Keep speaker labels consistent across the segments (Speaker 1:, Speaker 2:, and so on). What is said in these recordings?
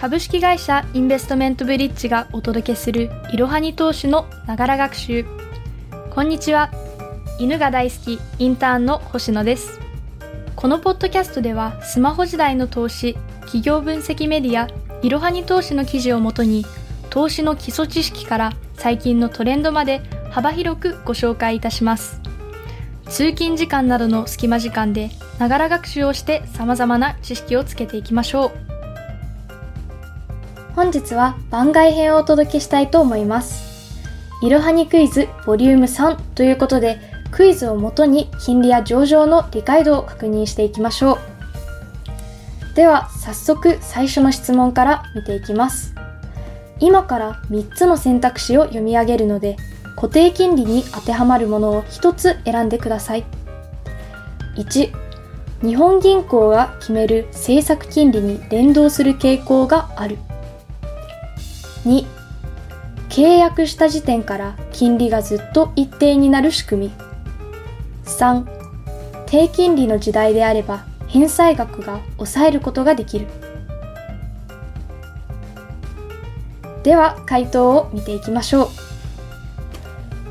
Speaker 1: 株式会社インベストメントブリッジがお届けするいろはに投資のながら学習。こんにちは。犬が大好きインターンの星野です。このポッドキャストではスマホ時代の投資企業分析メディアいろはに投資の記事をもとに投資の基礎知識から最近のトレンドまで幅広くご紹介いたします。通勤時間などの隙間時間でながら学習をして様々な知識をつけていきましょう。本日は番外編をお届けしたいと思います。いろはにクイズボリューム3ということで、クイズをもとに金利や上場の理解度を確認していきましょう。では、早速最初の質問から見ていきます。今から3つの選択肢を読み上げるので、固定金利に当てはまるものを1つ選んでください。1、日本銀行が決める政策金利に連動する傾向がある。2契約した時点から金利がずっと一定になる仕組み。3低金利の時代であれば返済額が抑えることができる。では回答を見ていきましょう。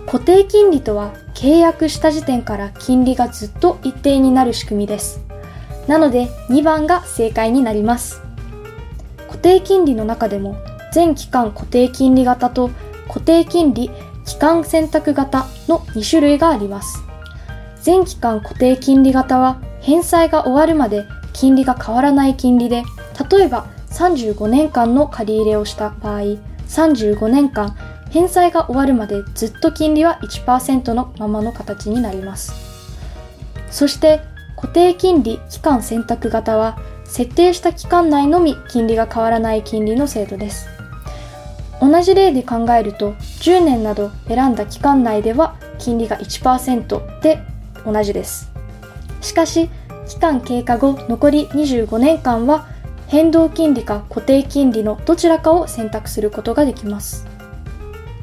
Speaker 1: 固定金利とは契約した時点から金利がずっと一定になる仕組みです。なので2番が正解になります。固定金利の中でも全期間固定金利型と固定金利期間選択型の2種類があります。全期間固定金利型は返済が終わるまで金利が変わらない金利で、例えば35年間の借り入れをした場合、35年間返済が終わるまでずっと金利は1%のままの形になります。そして固定金利期間選択型は設定した期間内のみ金利が変わらない金利の制度です。同じ例で考えると10年など選んだ期間内では金利が1%で同じです。しかし期間経過後残り25年間は変動金利か固定金利のどちらかを選択することができます。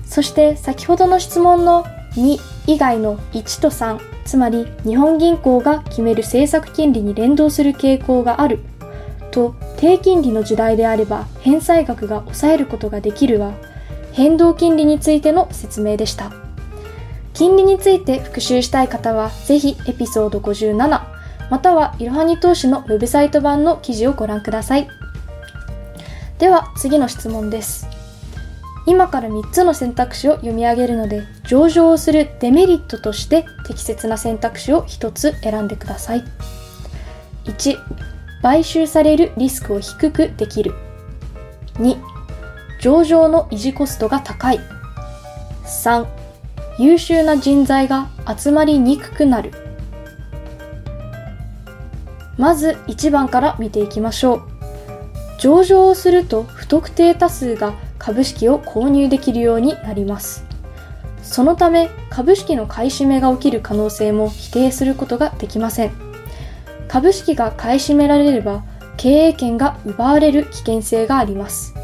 Speaker 1: そして先ほどの質問の2以外の1と3つまり日本銀行が決める政策金利に連動する傾向があると低金利の時代であれば返済額が抑えることができるは変動金利についての説明でした。金利について復習したい方はぜひエピソード57またはいろはに投資のウェブサイト版の記事をご覧ください。では次の質問です。今から3つの選択肢を読み上げるので上場をするデメリットとして適切な選択肢を1つ選んでください。1買収されるリスクを低くできる。2、上場の維持コストが高い。3、優秀な人材が集まりにくくなる。まず1番から見ていきましょう。上場をすると不特定多数が株式を購入できるようになります。そのため株式の買い占めが起きる可能性も否定することができません。株式が買い占められれば経営権が奪われる危険性があります。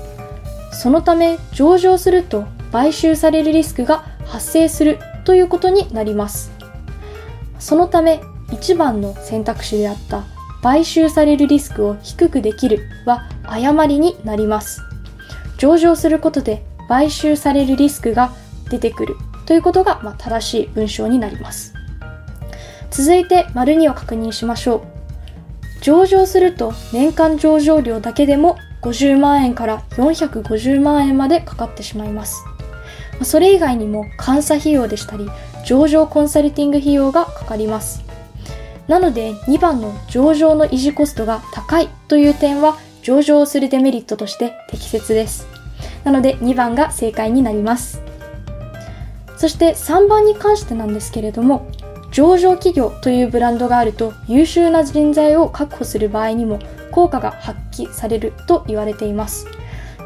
Speaker 1: そのため上場すると買収されるリスクが発生するということになります。そのため1番の選択肢であった買収されるリスクを低くできるは誤りになります。上場することで買収されるリスクが出てくるということが、ま正しい文章になります。続いて丸2を確認しましょう。上場すると年間上場料だけでも50万円から450万円までかかってしまいます。それ以外にも監査費用でしたり、上場コンサルティング費用がかかります。なので2番の上場の維持コストが高いという点は上場するデメリットとして適切です。なので2番が正解になります。そして3番に関してなんですけれども、上場企業というブランドがあると優秀な人材を確保する場合にも効果が発揮されると言われています。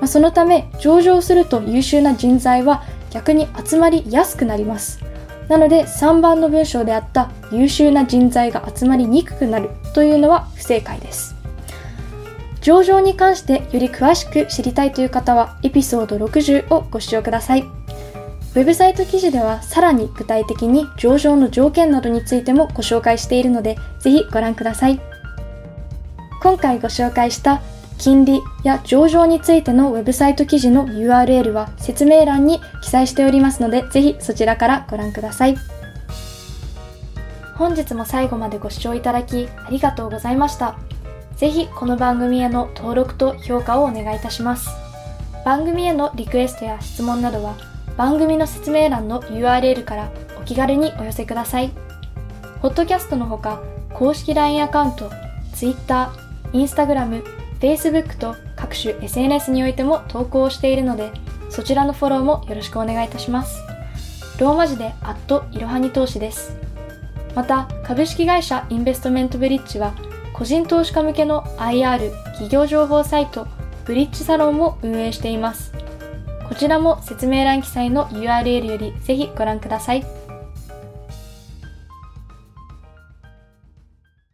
Speaker 1: まそのため上場すると優秀な人材は逆に集まりやすくなります。なので3番の文章であった優秀な人材が集まりにくくなるというのは不正解です。上場に関してより詳しく知りたいという方はエピソード60をご視聴ください。ウェブサイト記事ではさらに具体的に上場の条件などについてもご紹介しているので、ぜひご覧ください。今回ご紹介した金利や上場についてのウェブサイト記事の URL は説明欄に記載しておりますので、ぜひそちらからご覧ください。本日も最後までご視聴いただきありがとうございました。ぜひこの番組への登録と評価をお願いいたします。番組へのリクエストや質問などは番組の説明欄の URL からお気軽にお寄せください。ホットキャストのほか公式 LINE アカウント、Twitter、Instagram、Facebook と各種 SNS においても投稿をしているのでそちらのフォローもよろしくお願いいたします。ローマ字でアットいろはに投資です。また株式会社インベストメントブリッジは個人投資家向けの IR 企業情報サイトブリッジサロンを運営しています。こちらも説明欄記載の URL よりぜひご覧ください。